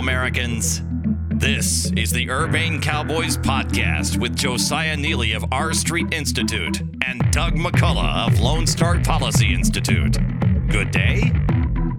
Americans. This is the Urbane Cowboys podcast with Josiah Neeley of R Street Institute and Doug McCullough of Lone Star Policy Institute. Good day.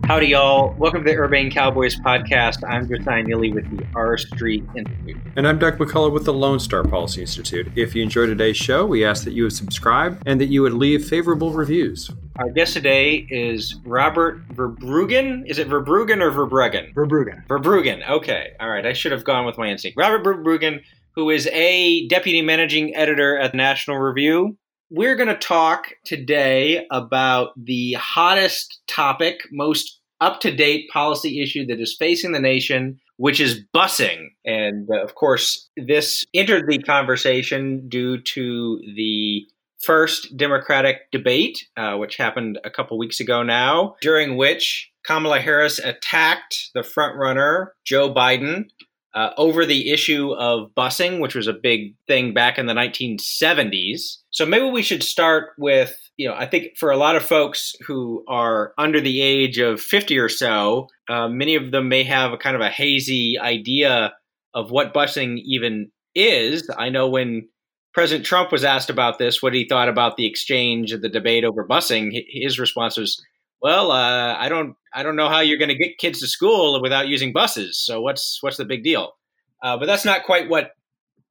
Howdy, y'all. Welcome to the Urbane Cowboys podcast. I'm Josiah Neeley with the R Street Institute. And I'm Doug McCullough with the Lone Star Policy Institute. If you enjoyed today's show, we ask that you would subscribe and that you would leave favorable reviews. Our guest today is Robert VerBruggen. Is it VerBruggen or VerBruggen? VerBruggen. VerBruggen. Okay. All right. I should have gone with my instinct. Robert VerBruggen, who is a deputy managing editor at National Review. We're going to talk today about the hottest topic, most up to date policy issue that is facing the nation, which is busing. And uh, of course, this entered the conversation due to the first Democratic debate, uh, which happened a couple weeks ago now, during which Kamala Harris attacked the frontrunner, Joe Biden, uh, over the issue of busing, which was a big thing back in the 1970s. So maybe we should start with, you know, I think for a lot of folks who are under the age of 50 or so, uh, many of them may have a kind of a hazy idea of what busing even is. I know when President Trump was asked about this, what he thought about the exchange, of the debate over busing, his response was, "Well, uh, I don't, I don't know how you're going to get kids to school without using buses. So what's what's the big deal?" Uh, but that's not quite what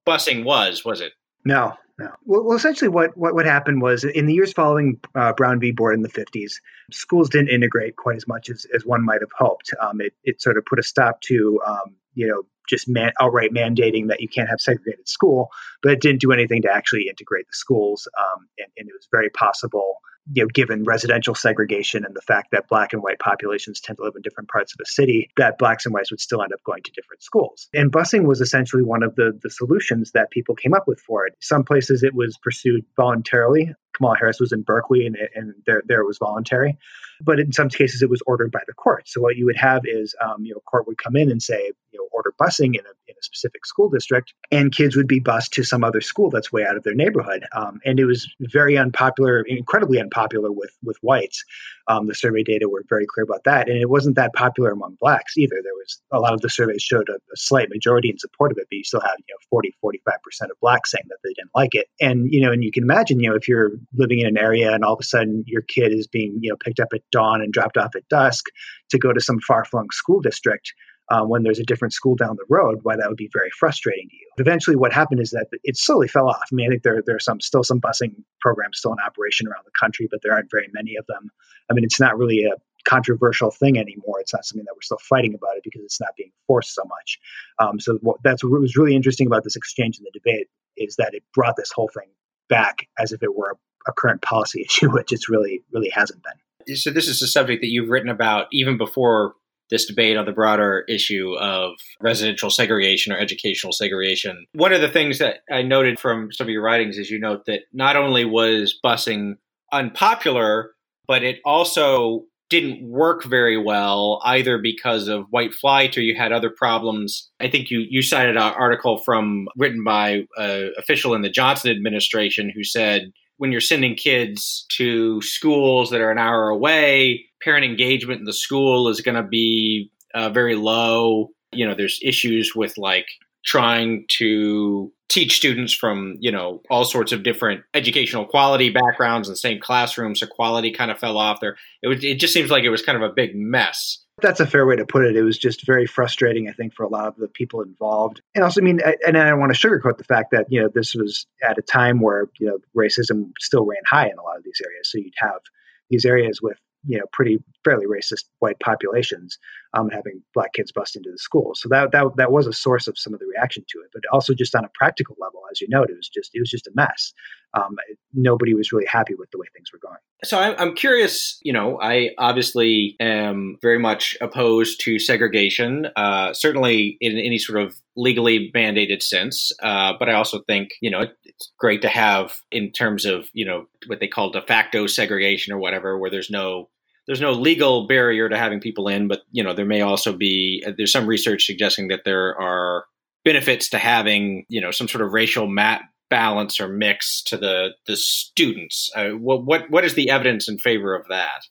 busing was, was it? No, no. Well, essentially, what, what what happened was in the years following uh, Brown v. Board in the 50s, schools didn't integrate quite as much as, as one might have hoped. Um, it, it sort of put a stop to um, you know just man, outright mandating that you can't have segregated school, but it didn't do anything to actually integrate the schools. Um, and, and, it was very possible, you know, given residential segregation and the fact that black and white populations tend to live in different parts of a city, that blacks and whites would still end up going to different schools. And busing was essentially one of the, the solutions that people came up with for it. Some places it was pursued voluntarily. Kamala Harris was in Berkeley and, and there, there was voluntary. But in some cases, it was ordered by the court. So what you would have is, um, you know, court would come in and say, you know, order busing in a, in a specific school district, and kids would be bused to some other school that's way out of their neighborhood. Um, and it was very unpopular, incredibly unpopular with with whites. Um, the survey data were very clear about that, and it wasn't that popular among blacks either. There was a lot of the surveys showed a, a slight majority in support of it, but you still have you know 40, 45 percent of blacks saying that they didn't like it. And you know, and you can imagine, you know, if you're living in an area and all of a sudden your kid is being you know picked up at dawn and dropped off at dusk to go to some far flung school district uh, when there's a different school down the road, why that would be very frustrating to you. Eventually, what happened is that it slowly fell off. I mean, I think there, there are some still some busing programs still in operation around the country, but there aren't very many of them. I mean, it's not really a controversial thing anymore. It's not something that we're still fighting about it because it's not being forced so much. Um, so what, that's what was really interesting about this exchange in the debate is that it brought this whole thing back as if it were a, current policy issue, which it's really really hasn't been. So this is a subject that you've written about even before this debate on the broader issue of residential segregation or educational segregation. One of the things that I noted from some of your writings is you note that not only was busing unpopular, but it also didn't work very well either because of white flight or you had other problems. I think you you cited an article from written by an official in the Johnson administration who said when you're sending kids to schools that are an hour away, parent engagement in the school is going to be uh, very low. You know, there's issues with like trying to teach students from you know all sorts of different educational quality backgrounds in the same classroom so quality kind of fell off there it, was, it just seems like it was kind of a big mess that's a fair way to put it. It was just very frustrating, I think, for a lot of the people involved. And also, I mean, and I don't want to sugarcoat the fact that, you know, this was at a time where, you know, racism still ran high in a lot of these areas. So you'd have these areas with, you know, pretty fairly racist white populations um, having black kids bust into the school. So that, that that was a source of some of the reaction to it. But also just on a practical level, as you noted, it was just it was just a mess. Um, nobody was really happy with the way things were going. So I'm curious. You know, I obviously am very much opposed to segregation, uh, certainly in any sort of legally mandated sense. Uh, but I also think you know it's great to have in terms of you know what they call de facto segregation or whatever, where there's no there's no legal barrier to having people in, but you know there may also be there's some research suggesting that there are benefits to having you know some sort of racial mat balance or mix to the the students. Uh, what what what is the evidence in favor of that?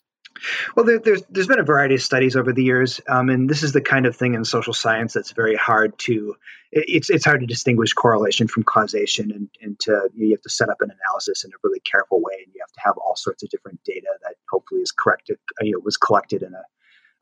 Well, there, there's there's been a variety of studies over the years, um, and this is the kind of thing in social science that's very hard to it's it's hard to distinguish correlation from causation, and, and to you have to set up an analysis in a really careful way, and you have to have all sorts of different data that hopefully is corrected, you know, was collected in a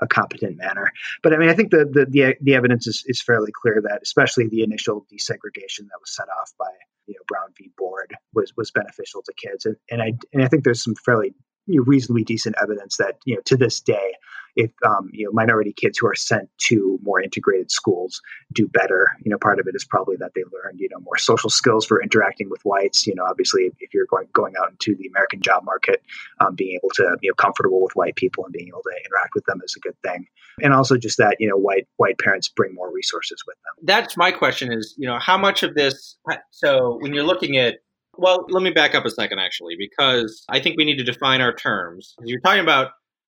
a competent manner. But I mean, I think the the the, the evidence is, is fairly clear that, especially the initial desegregation that was set off by you know Brown v. Board was was beneficial to kids, and, and I and I think there's some fairly you know, reasonably decent evidence that you know to this day if um, you know minority kids who are sent to more integrated schools do better you know part of it is probably that they learned you know more social skills for interacting with whites. You know obviously if you're going going out into the american job market um, being able to you know comfortable with white people and being able to interact with them is a good thing. And also just that you know white white parents bring more resources with them. That's my question is you know how much of this so when you're looking at well, let me back up a second, actually, because I think we need to define our terms. You're talking about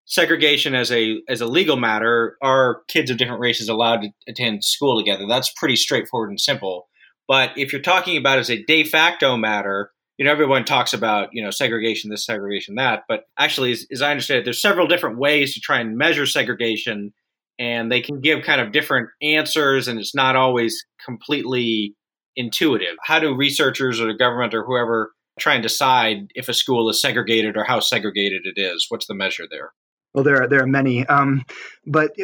segregation as a as a legal matter. Are kids of different races allowed to attend school together? That's pretty straightforward and simple. But if you're talking about as a de facto matter, you know, everyone talks about you know segregation, this segregation, that. But actually, as, as I understand it, there's several different ways to try and measure segregation, and they can give kind of different answers, and it's not always completely intuitive? How do researchers or the government or whoever try and decide if a school is segregated or how segregated it is? What's the measure there? Well, there are there are many, um, but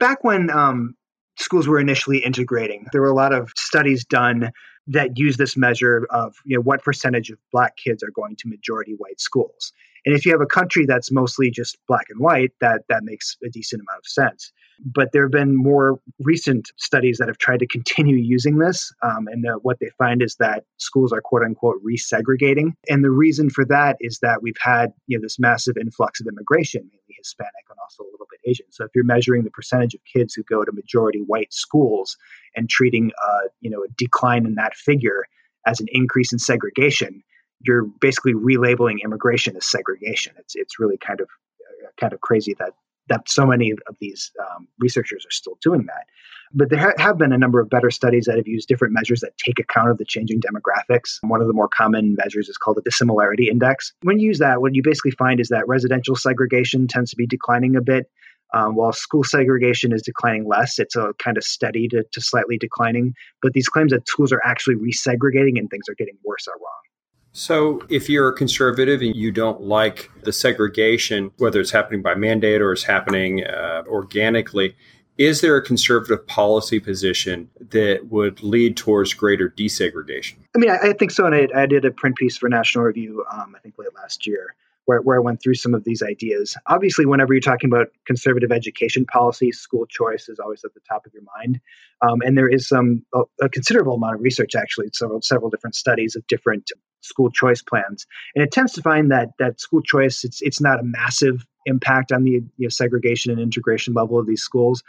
back when um, schools were initially integrating, there were a lot of studies done that use this measure of you know what percentage of black kids are going to majority white schools. And if you have a country that's mostly just black and white, that that makes a decent amount of sense. But there have been more recent studies that have tried to continue using this. Um, and the, what they find is that schools are quote unquote resegregating. And the reason for that is that we've had you know, this massive influx of immigration, Hispanic and also a little bit Asian. So if you're measuring the percentage of kids who go to majority white schools and treating uh, you know, a decline in that figure as an increase in segregation, you're basically relabeling immigration as segregation. It's it's really kind of uh, kind of crazy that that so many of these um, researchers are still doing that. But there ha- have been a number of better studies that have used different measures that take account of the changing demographics. One of the more common measures is called the dissimilarity index. When you use that, what you basically find is that residential segregation tends to be declining a bit. Um, while school segregation is declining less, it's a kind of steady to, to slightly declining. But these claims that schools are actually resegregating and things are getting worse are wrong. So, if you're a conservative and you don't like the segregation, whether it's happening by mandate or it's happening uh, organically, is there a conservative policy position that would lead towards greater desegregation? I mean, I, I think so. And I, I, did a print piece for National Review, um, I think late last year, where, where I went through some of these ideas. Obviously, whenever you're talking about conservative education policy, school choice is always at the top of your mind. Um, and there is some a, a, considerable amount of research, actually, several several different studies of different school choice plans, and it tends to find that that school choice it's it's not a massive impact on the you know, segregation and integration level of these schools,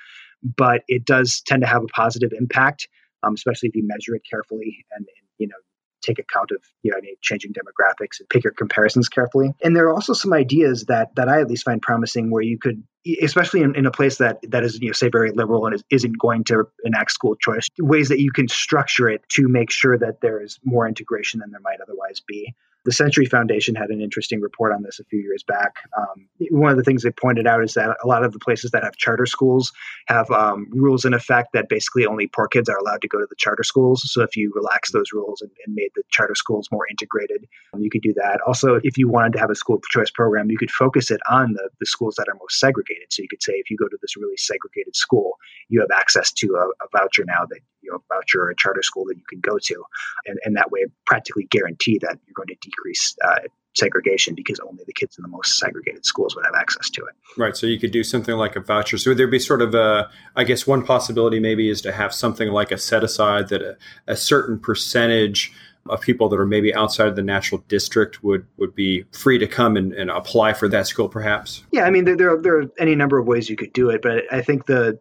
but it does tend to have a positive impact, um, especially if you measure it carefully and, and you know take account of you know any changing demographics and pick your comparisons carefully. And there are also some ideas that that I at least find promising where you could especially in, in a place that that is you know say very liberal and is, isn't going to enact school choice ways that you can structure it to make sure that there is more integration than there might otherwise be the Century Foundation had an interesting report on this a few years back. Um, one of the things they pointed out is that a lot of the places that have charter schools have um, rules in effect that basically only poor kids are allowed to go to the charter schools. So if you relax those rules and, and made the charter schools more integrated, um, you could do that. Also, if you wanted to have a school choice program, you could focus it on the, the schools that are most segregated. So you could say if you go to this really segregated school, you have access to a, a voucher now that you know, voucher or a charter school that you can go to, and, and that way practically guarantee that you're going to decrease uh, segregation because only the kids in the most segregated schools would have access to it. Right. So you could do something like a voucher. So there'd be sort of a, I guess one possibility maybe is to have something like a set aside that a, a certain percentage of people that are maybe outside of the natural district would would be free to come and, and apply for that school perhaps yeah i mean there, there, are, there are any number of ways you could do it but i think the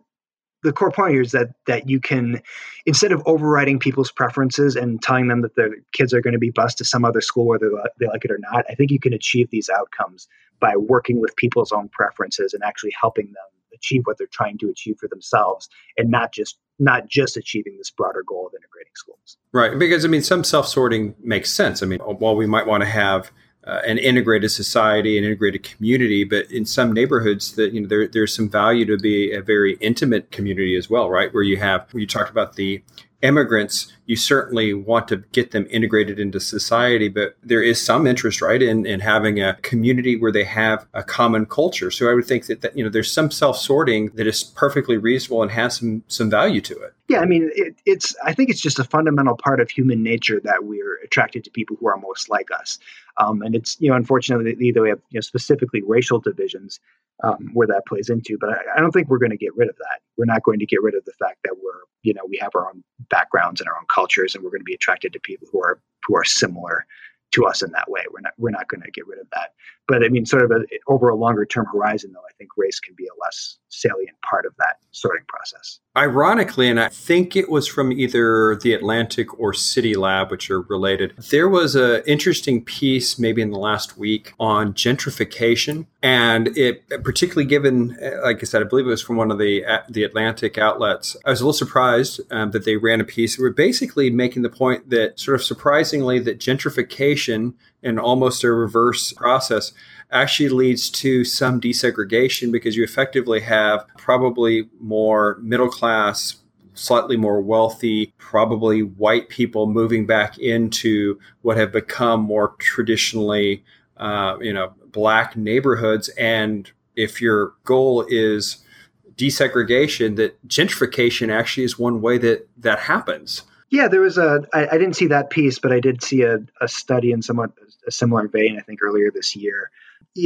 the core point here is that that you can instead of overriding people's preferences and telling them that their kids are going to be bused to some other school whether they like it or not i think you can achieve these outcomes by working with people's own preferences and actually helping them achieve what they're trying to achieve for themselves and not just not just achieving this broader goal of integrating schools. Right because i mean some self-sorting makes sense. I mean while we might want to have uh, an integrated society, an integrated community. But in some neighborhoods, that you know, there, there's some value to be a very intimate community as well, right? Where you have, you talked about the immigrants, you certainly want to get them integrated into society, but there is some interest, right, in, in having a community where they have a common culture. So I would think that, that you know there's some self sorting that is perfectly reasonable and has some some value to it. Yeah, I mean, it, it's I think it's just a fundamental part of human nature that we're attracted to people who are most like us, um, and it's you know unfortunately either we have you know specifically racial divisions um, where that plays into. But I, I don't think we're going to get rid of that. We're not going to get rid of the fact that we're, you know, we have our own backgrounds and our own cultures, and we're going to be attracted to people who are who are similar to us in that way. We're not we're not going to get rid of that. But I mean, sort of a, over a longer term horizon, though, I think race can be a less salient part of that sorting process. Ironically, and I think it was from either the Atlantic or City Lab, which are related, there was an interesting piece maybe in the last week on gentrification. And it particularly given, like I said, I believe it was from one of the the Atlantic outlets. I was a little surprised um, that they ran a piece. We're basically making the point that, sort of surprisingly, that gentrification and almost a reverse process actually leads to some desegregation because you effectively have probably more middle class slightly more wealthy, probably white people moving back into what have become more traditionally, uh, you know, black neighborhoods. And if your goal is desegregation, that gentrification actually is one way that that happens. Yeah, there was a. I, I didn't see that piece, but I did see a, a study in somewhat a similar vein. I think earlier this year,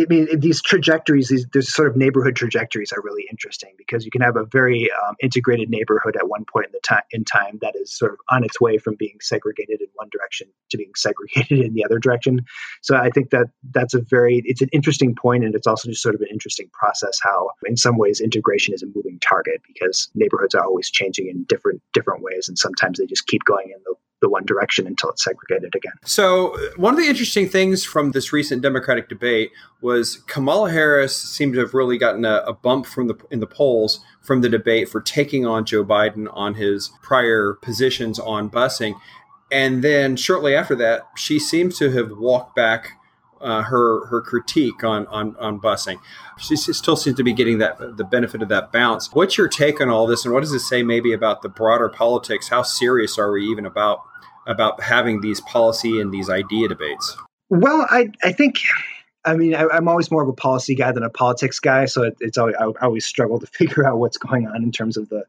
I mean, these trajectories, these, these sort of neighborhood trajectories are really interesting because you can have a very um, integrated neighborhood at one point in the time in time that is sort of on its way from being segregated in one direction to being segregated in the other direction. So I think that that's a very it's an interesting point, and it's also just sort of an interesting process how, in some ways, integration is a moving target because neighborhoods are always changing in different different ways, and sometimes they just keep going in the the one direction until it's segregated again. So, one of the interesting things from this recent Democratic debate was Kamala Harris seemed to have really gotten a, a, bump from the in the polls from the debate for taking on Joe Biden on his prior positions on busing, and then shortly after that, she seems to have walked back. Uh, her her critique on, on on busing, she still seems to be getting that the benefit of that bounce. What's your take on all this, and what does it say maybe about the broader politics? How serious are we even about about having these policy and these idea debates? Well, I, I think, I mean, I, am always more of a policy guy than a politics guy, so it, it's always, I always struggle to figure out what's going on in terms of the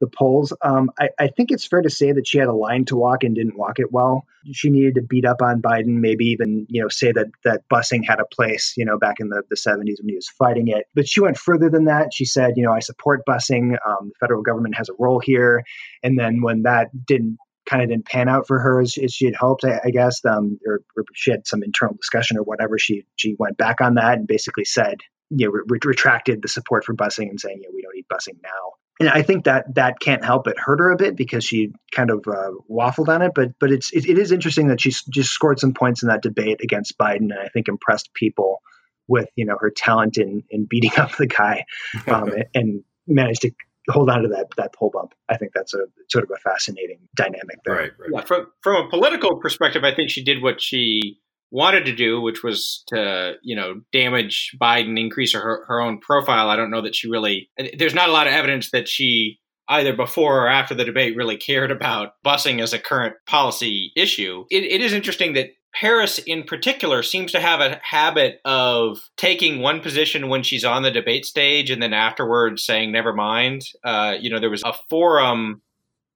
the polls. Um, I, I, think it's fair to say that she had a line to walk and didn't walk it well. She needed to beat up on Biden, maybe even you know say that that busing had a place, you know, back in the, the 70s when he was fighting it. But she went further than that. She said, you know, I support busing. Um, the federal government has a role here. And then when that didn't kind of didn't pan out for her as, as she had hoped, I, I guess, um, or, or, she had some internal discussion or whatever. She she went back on that and basically said, you know, re- retracted the support for busing and saying, yeah, we don't need busing now. And I think that that can't help but hurt her a bit because she kind of uh, waffled on it. But but it's it, it is interesting that she just scored some points in that debate against Biden, and I think impressed people with you know her talent in in beating up the guy, um, and managed to hold on to that that poll bump. I think that's a sort of a fascinating dynamic there. Right, right. Yeah, from from a political perspective, I think she did what she wanted to do, which was to you know damage Biden, increase her her own profile. I don't know that she really. There's not a lot of evidence that she either before or after the debate really cared about busing as a current policy issue. it, it is interesting that Harris, in particular, seems to have a habit of taking one position when she's on the debate stage and then afterwards saying, never mind. Uh, you know, there was a forum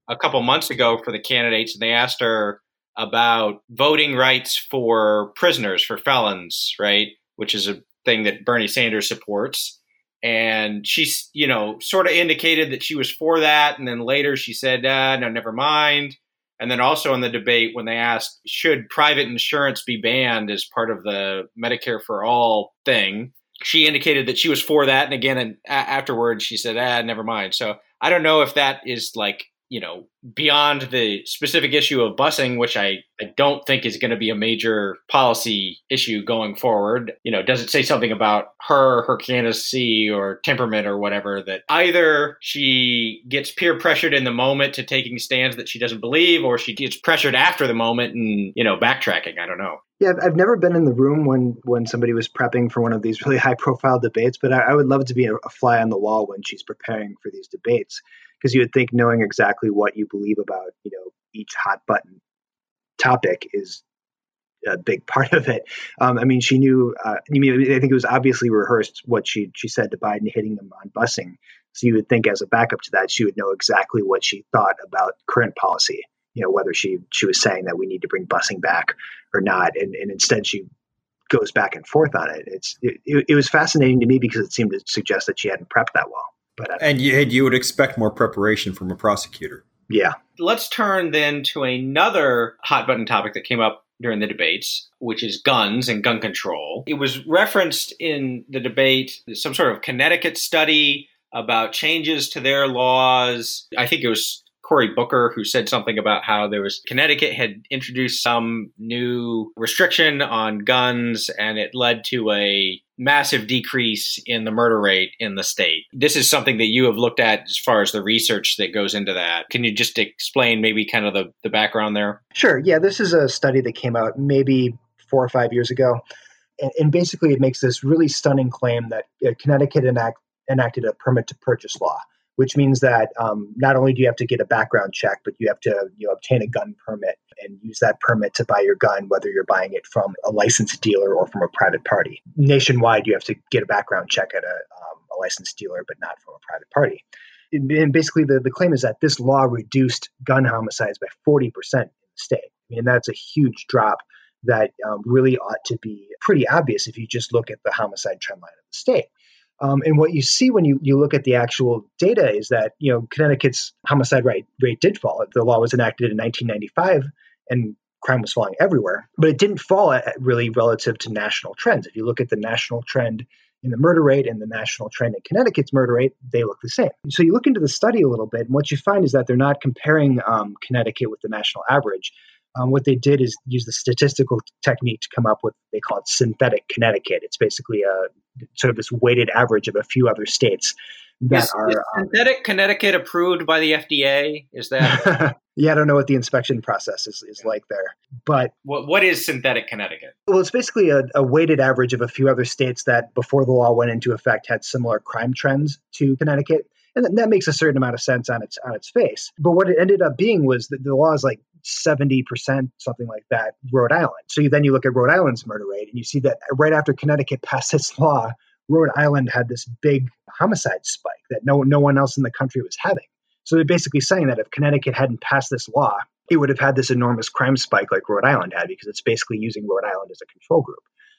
a couple months ago for the candidates, and they asked her about voting rights for prisoners, for felons, right? Which is a thing that Bernie Sanders supports. And she's, you know, sort of indicated that she was for that. And then later she said, uh, no, never mind. And then also in the debate, when they asked, should private insurance be banned as part of the Medicare for All thing, she indicated that she was for that. And again, and afterwards, she said, ah, never mind. So I don't know if that is like you know, beyond the specific issue of busing, which I, I don't think is going to be a major policy issue going forward, you know, does it say something about her, her candidacy or temperament or whatever that either she gets peer pressured in the moment to taking stands that she doesn't believe or she gets pressured after the moment and, you know, backtracking? I don't know. Yeah, I've never been in the room when when somebody was prepping for one of these really high profile debates, but I, I would love to be a, a, fly on the wall when she's preparing for these debates because you would think knowing exactly what you believe about you know each hot button topic is a big part of it. Um, I mean, she knew. Uh, I mean, I think it was obviously rehearsed what she she said to Biden hitting them on busing. So you would think, as a backup to that, she would know exactly what she thought about current policy. You know, whether she she was saying that we need to bring busing back or not, and, and instead she goes back and forth on it. It's it, it was fascinating to me because it seemed to suggest that she hadn't prepped that well. But uh, and you you would expect more preparation from a prosecutor. Yeah. Let's turn then to another hot button topic that came up during the debates, which is guns and gun control. It was referenced in the debate, some sort of Connecticut study about changes to their laws. I think it was Cory Booker who said something about how there was Connecticut had introduced some new restriction on guns and it led to a massive decrease in the murder rate in the state. This is something that you have looked at as far as the research that goes into that. Can you just explain maybe kind of the, the background there? Sure. Yeah, this is a study that came out maybe four or five years ago. And, basically, it makes this really stunning claim that uh, Connecticut enact, enacted a permit to purchase law which means that um, not only do you have to get a background check, but you have to you know obtain a gun permit and use that permit to buy your gun, whether you're buying it from a licensed dealer or from a private party. Nationwide, you have to get a background check at a, um, a licensed dealer, but not from a private party. And basically, the, the claim is that this law reduced gun homicides by 40% in the state. I mean, that's a huge drop that um, really ought to be pretty obvious if you just look at the homicide trend line of the state. Um, and what you see when you, you look at the actual data is that you know Connecticut's homicide rate rate did fall. The law was enacted in 1995, and crime was falling everywhere, but it didn't fall at, really relative to national trends. If you look at the national trend in the murder rate and the national trend in Connecticut's murder rate, they look the same. So you look into the study a little bit, and what you find is that they're not comparing um, Connecticut with the national average. Um, what they did is use the statistical technique to come up with they call it synthetic Connecticut. It's basically a sort of this weighted average of a few other states that is, are is um, synthetic um, Connecticut approved by the FDA. Is that? yeah, I don't know what the inspection process is, is like there, but what what is synthetic Connecticut? Well, it's basically a, a weighted average of a few other states that before the law went into effect had similar crime trends to Connecticut and that makes a certain amount of sense on its on its face. But what it ended up being was that the law is like seventy percent, something like that, Rhode Island. So you, then you look at Rhode Island's murder rate, and you see that right after Connecticut passed its law, Rhode Island had this big homicide spike that no no one else in the country was having. So they're basically saying that if Connecticut hadn't passed this law, it would have had this enormous crime spike like Rhode Island had because it's basically using Rhode Island as a control group.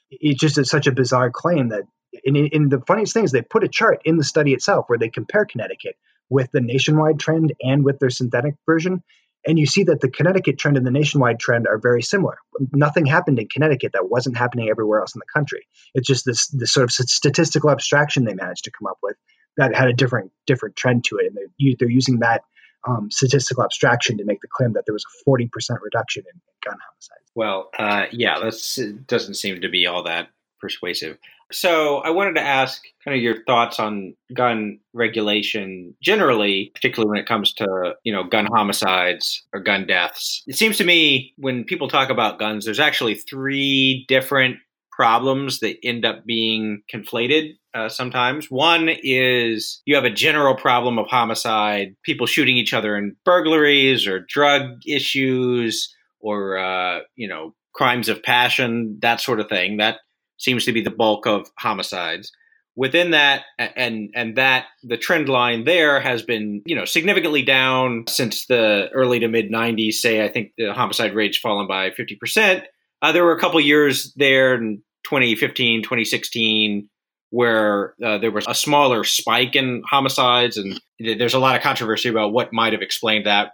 It's just such a bizarre claim that and, and the funniest thing is they put a chart in the study itself where they compare Connecticut with the nationwide trend and with their synthetic version. And you see that the Connecticut trend and the nationwide trend are very similar. Nothing happened in Connecticut that wasn't happening everywhere else in the country. It's just this, this sort of statistical abstraction they managed to come up with that had a different different trend to it. And they're, they're using that um, statistical abstraction to make the claim that there was a 40% reduction in gun homicides. Well, uh, yeah, that doesn't seem to be all that persuasive. So I wanted to ask kind of your thoughts on gun regulation generally, particularly when it comes to, you know, gun homicides or gun deaths. It seems to me when people talk about guns, there's actually three different problems that end up being conflated uh, sometimes. One is you have a general problem of homicide, people shooting each other in burglaries or drug issues or, uh, you know, crimes of passion, that sort of thing. That seems to be the bulk of homicides. Within that, and and that the trend line there has been you know significantly down since the early to mid '90s. Say, I think the homicide rate's fallen by 50 percent. Uh, there were a couple years there in 2015, 2016 where uh, there was a smaller spike in homicides, and there's a lot of controversy about what might have explained that.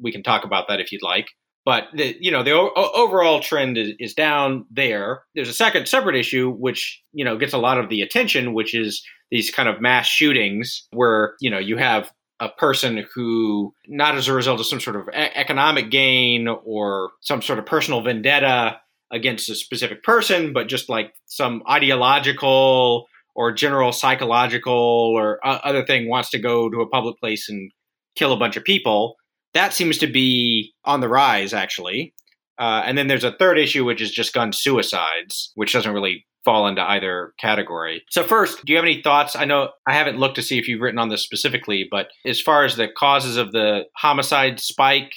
We can talk about that if you'd like but the, you know the o- overall trend is, is down there. There's a second separate issue which you know gets a lot of the attention which is these kind of mass shootings where you know you have a person who not as a result of some sort of economic gain or some sort of personal vendetta against a specific person but just like some ideological or general psychological or other thing wants to go to a public place and kill a bunch of people that seems to be on the rise, actually. Uh, and then there's a third issue, which is just gun suicides, which doesn't really fall into either category. So, first, do you have any thoughts? I know I haven't looked to see if you've written on this specifically, but as far as the causes of the homicide spike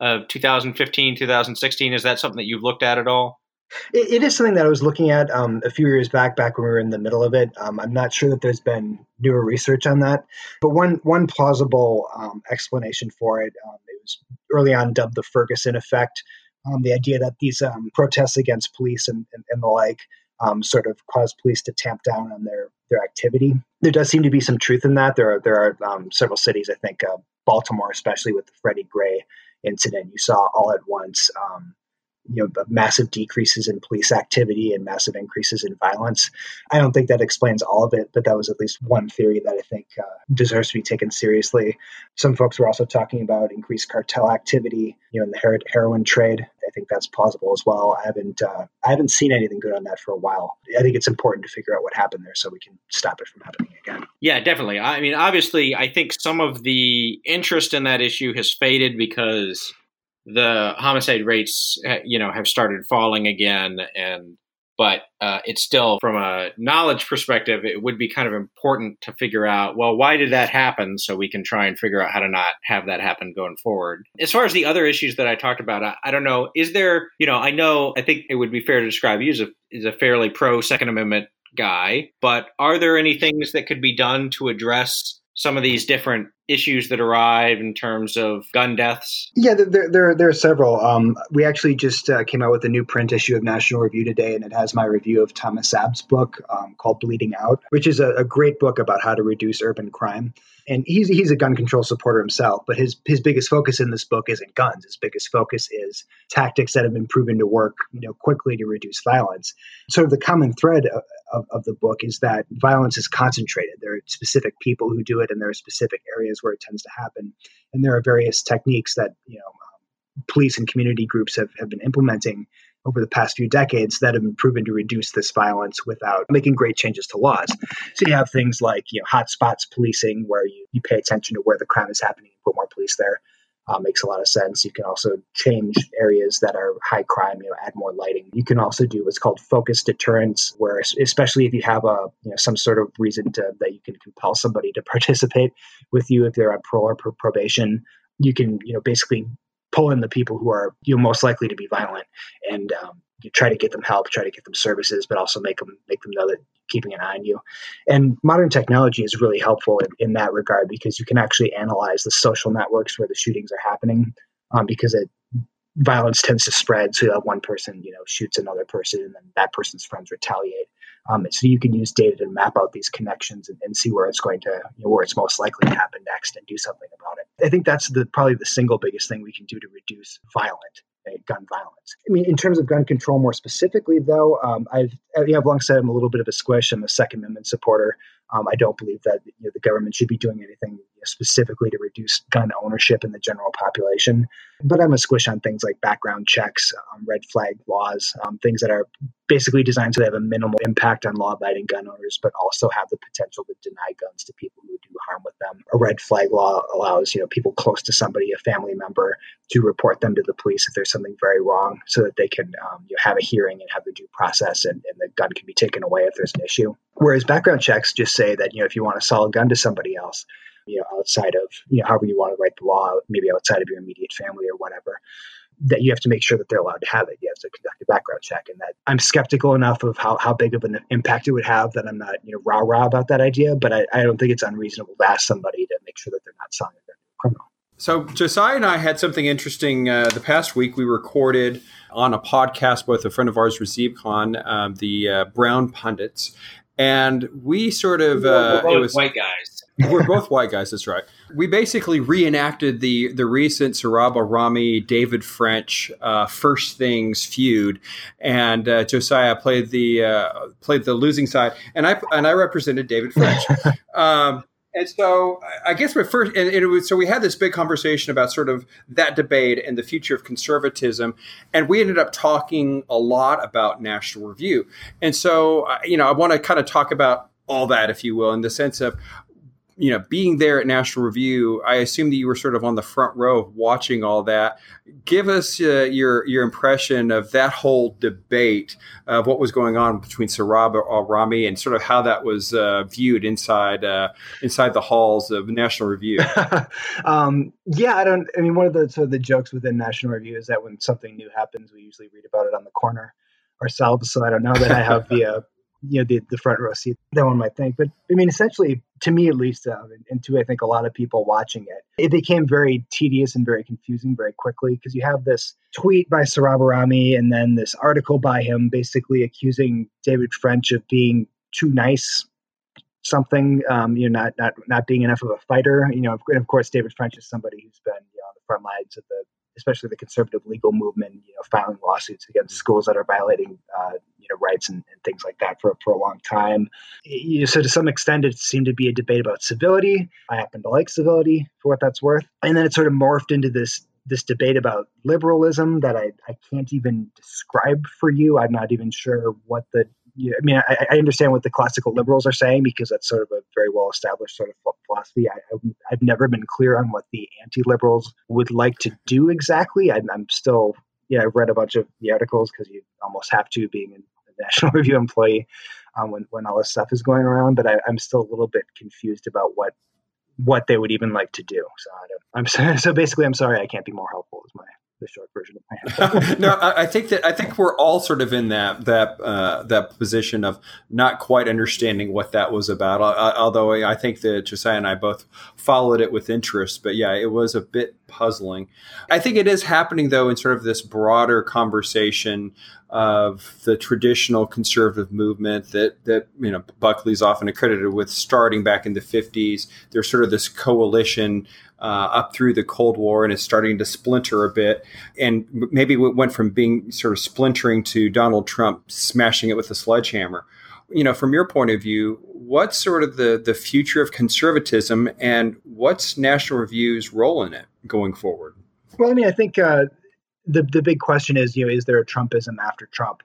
of 2015, 2016, is that something that you've looked at at all? It, it is something that I was looking at um, a few years back, back when we were in the middle of it. Um, I'm not sure that there's been newer research on that, but one one plausible um, explanation for it, um, it was early on dubbed the Ferguson effect. Um, the idea that these um, protests against police and, and, and the like sort of caused police to tamp down on their their activity. There does seem to be some truth in that. There are there are several cities, I think uh, Baltimore, especially with the Freddie Gray incident, you saw all at once you know massive decreases in police activity and massive increases in violence. I don't think that explains all of it, but that was at least one theory that I think uh, deserves to be taken seriously. Some folks were also talking about increased cartel activity, you know, in the her- heroin trade. I think that's plausible as well. I haven't uh, I haven't seen anything good on that for a while. I think it's important to figure out what happened there so we can stop it from happening again. Yeah, definitely. I mean, obviously, I think some of the interest in that issue has faded because the homicide rates, uh, you know, have started falling again, and but uh, it's still from a knowledge perspective, it would be kind of important to figure out, well, why did that happen, so we can try and figure out how to not have that happen going forward. As far as the other issues that I talked about, I, I don't know, is there, you know, I know, I think it would be fair to describe you as a, as a fairly pro Second Amendment guy, but are there any things that could be done to address some of these different issues that arrive in terms of gun deaths? Yeah, there, there, there are several. Um, we actually just uh, came out with a new print issue of National Review today, and it has my review of Thomas Abt's book um, called Bleeding Out, which is a, a, great book about how to reduce urban crime. And he's, he's a gun control supporter himself, but his, his biggest focus in this book isn't guns. His biggest focus is tactics that have been proven to work you know, quickly to reduce violence. Sort of the common thread of, of, the book is that violence is concentrated. There are specific people who do it, and there are specific areas where it tends to happen. And there are various techniques that you know um, police and community groups have, have been implementing over the past few decades that have been proven to reduce this violence without making great changes to laws. So you have things like you know hotspots policing, where you, you pay attention to where the crime is happening and put more police there uh, makes a lot of sense. You can also change areas that are high crime, you know, add more lighting. You can also do what's called focus deterrence, where especially if you have a you know some sort of reason to that you can compel somebody to participate with you if they're on parole or probation, you can you know basically pull in the people who are you know most likely to be violent and um, try to get them help, try to get them services, but also make them make them know that keeping an eye on you. And modern technology is really helpful in, in that regard because you can actually analyze the social networks where the shootings are happening um, because it violence tends to spread. So that one person, you know, shoots another person, and then that person's friends retaliate. Um, so you can use data to map out these connections and, and see where it's going to, you know, where it's most likely to happen next, and do something about it. I think that's the probably the single biggest thing we can do to reduce violent gun violence. I mean, in terms of gun control more specifically, though, um, I've, I've long said I'm a little bit of a squish. I'm a Second Amendment supporter. Um, I don't believe that you know, the government should be doing anything specifically to reduce gun ownership in the general population. But I'm a squish on things like background checks, um, red flag laws, um, things that are basically designed to have a minimal impact on law abiding gun owners, but also have the potential to deny guns to people who do harm with them. A red flag law allows you know people close to somebody, a family member, to report them to the police if there's something very wrong, so that they can um, you know, have a hearing and have the due process, and, and the gun can be taken away if there's an issue. Whereas background checks just say that you know if you want to sell a gun to somebody else, you know outside of you know however you want to write the law, maybe outside of your immediate family or whatever, that you have to make sure that they're allowed to have it. You have to conduct a background check, and that I'm skeptical enough of how, how big of an impact it would have that I'm not you know rah rah about that idea. But I, I don't think it's unreasonable to ask somebody to make sure that they're not selling a criminal. So Josiah and I had something interesting uh, the past week. We recorded on a podcast with a friend of ours, Razib Khan, um, the uh, Brown Pundits, and we sort of uh, it was white guys. we're both white guys. That's right. We basically reenacted the the recent Sohrab Ahmari David French uh, First Things feud, and uh, Josiah played the uh, played the losing side, and I and I represented David French. um, and so I guess my first, and it was, so we had this big conversation about sort of that debate and the future of conservatism. And we ended up talking a lot about National Review. And so, you know, I want to kind of talk about all that, if you will, in the sense of you know, being there at National Review, I assume that you were sort of on the front row watching all that. Give us uh, your your impression of that whole debate of what was going on between Sohrab Ahmari and sort of how that was uh, viewed inside uh, inside the halls of National Review. um, yeah, I don't. I mean, one of the sort of the jokes within National Review is that when something new happens, we usually read about it on the corner ourselves. So I don't know that I have the uh, you know the, the front row seat that one might think but i mean essentially to me at least uh, and, and, to i think a lot of people watching it it became very tedious and very confusing very quickly because you have this tweet by Sohrab Ahmari and then this article by him basically accusing david french of being too nice something um, you know not, not not being enough of a fighter you know and of course david french is somebody who's been you know, on the front lines of the especially the conservative legal movement, you know, filing lawsuits against schools that are violating, uh, you know, rights and, and, things like that for, for a long time. You know, so to some extent, it seemed to be a debate about civility. I happen to like civility for what that's worth, and then it sort of morphed into this this debate about liberalism that I, I can't even describe for you. I'm not even sure what the know, I mean, I, I, understand what the classical liberals are saying because that's sort of a very well established sort of philosophy. I, have never been clear on what the anti liberals would like to do exactly. I'm, I'm, still, yeah, I've read a bunch of the articles because you almost have to being a National Review employee um, when, when all this stuff is going around. But I, I'm still a little bit confused about what what they would even like to do. So I am so basically, I'm sorry I can't be more helpful. Is my the short version of my answer. no, I, I, think that I think we're all sort of in that that uh, that position of not quite understanding what that was about. although I think that Josiah and I both followed it with interest, but yeah, it was a bit puzzling. I think it is happening though in sort of this broader conversation of the traditional conservative movement that that you know Buckley's often accredited with starting back in the 50s. There's sort of this coalition uh, up through the Cold War and is starting to splinter a bit. And maybe it went from being sort of splintering to Donald Trump smashing it with a sledgehammer. You know, from your point of view, what's sort of the, the future of conservatism and what's National Review's role in it going forward? Well, I mean, I think uh, the, the big question is, you know, is there a Trumpism after Trump?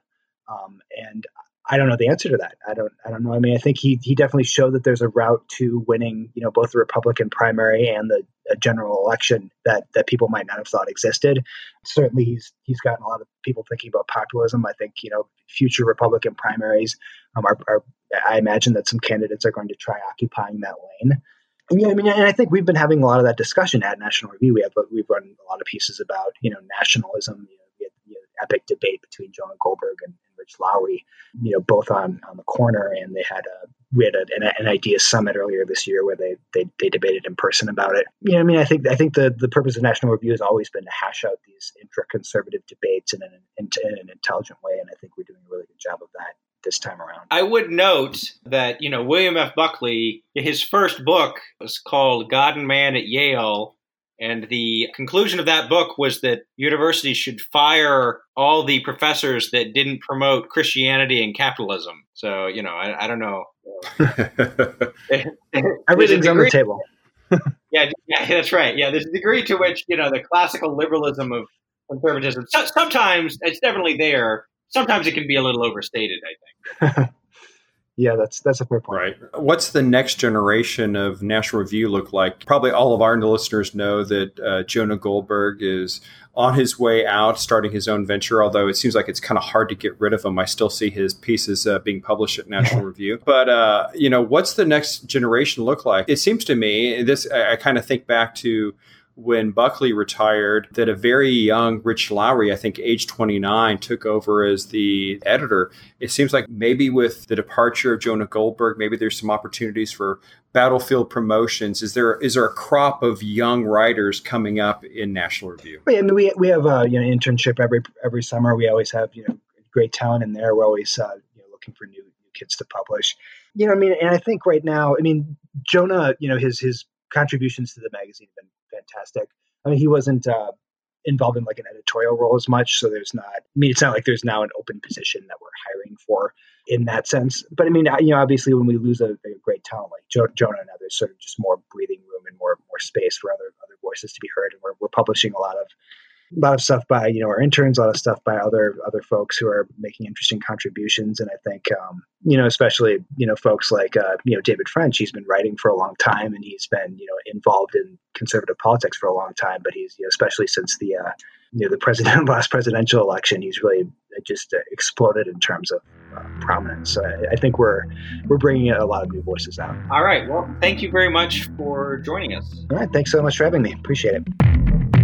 Um, and I don't know the answer to that. I don't. I don't know. I mean, I think he he definitely showed that there's a route to winning, you know, both the Republican primary and the general election that that people might not have thought existed. Certainly, he's he's gotten a lot of people thinking about populism. I think you know, future Republican primaries um, are, are. I imagine that some candidates are going to try occupying that lane. And yeah, I mean, and I think we've been having a lot of that discussion at National Review. We have we've run a lot of pieces about you know nationalism. You know, we had, you know, epic debate between Jonah Goldberg and, Rich Lowry, you know, both on on the corner, and they had a we had a, an, an idea summit earlier this year where they, they they debated in person about it. You know, I mean, I think I think the the purpose of National Review has always been to hash out these intra-conservative debates in an in, in an intelligent way, and I think we're doing a really good job of that this time around. I would note that, you know, William F. Buckley, his first book was called God and Man at Yale, and the conclusion of that book was that universities should fire all the professors that didn't promote Christianity and capitalism. So, you know, I, I don't know. Everything's on the table. yeah, yeah, that's right. Yeah, there's a degree to which, you know, the classical liberalism of conservatism, so, sometimes it's definitely there. Sometimes it can be a little overstated, I think. Yeah, that's that's a fair point. Right. What's the next generation of National Review look like? Probably all of our listeners know that uh, Jonah Goldberg is on his way out, starting his own venture. Although it seems like it's kind of hard to get rid of him. I still see his pieces uh, being published at National Review. But uh, you know, what's the next generation look like? It seems to me this. I, I kind of think back to when Buckley retired that a very young Rich Lowry, I think age 29, took over as the editor. It seems like maybe with the departure of Jonah Goldberg, maybe there's some opportunities for battlefield promotions. Is there is there a crop of young writers coming up in National Review? I mean, we, we have a you know internship every every summer. We always have you know great talent in there. We're always uh, you know looking for new, new kids to publish. You know, I mean, and I think right now, I mean, Jonah, you know, his his contributions to the magazine have been fantastic. I mean, he wasn't uh, involved in like an editorial role as much, so there's not. I mean, it's not like there's now an open position that we're hiring for in that sense. But I mean, you know, obviously, when we lose a, a great talent like jo- Jonah and others, sort of just more breathing room and more more space for other other voices to be heard. And we're we're publishing a lot of a lot of stuff by you know our interns, a lot of stuff by other other folks who are making interesting contributions, and I think um, you know especially you know folks like uh, you know David French. He's been writing for a long time, and he's been you know involved in conservative politics for a long time. But he's you know, especially since the uh, you know the president last presidential election, he's really just uh, exploded in terms of uh, prominence. So I, I, think we're we're bringing a lot of new voices out. All right. Well, thank you very much for joining us. All right. Thanks so much for having me. Appreciate it.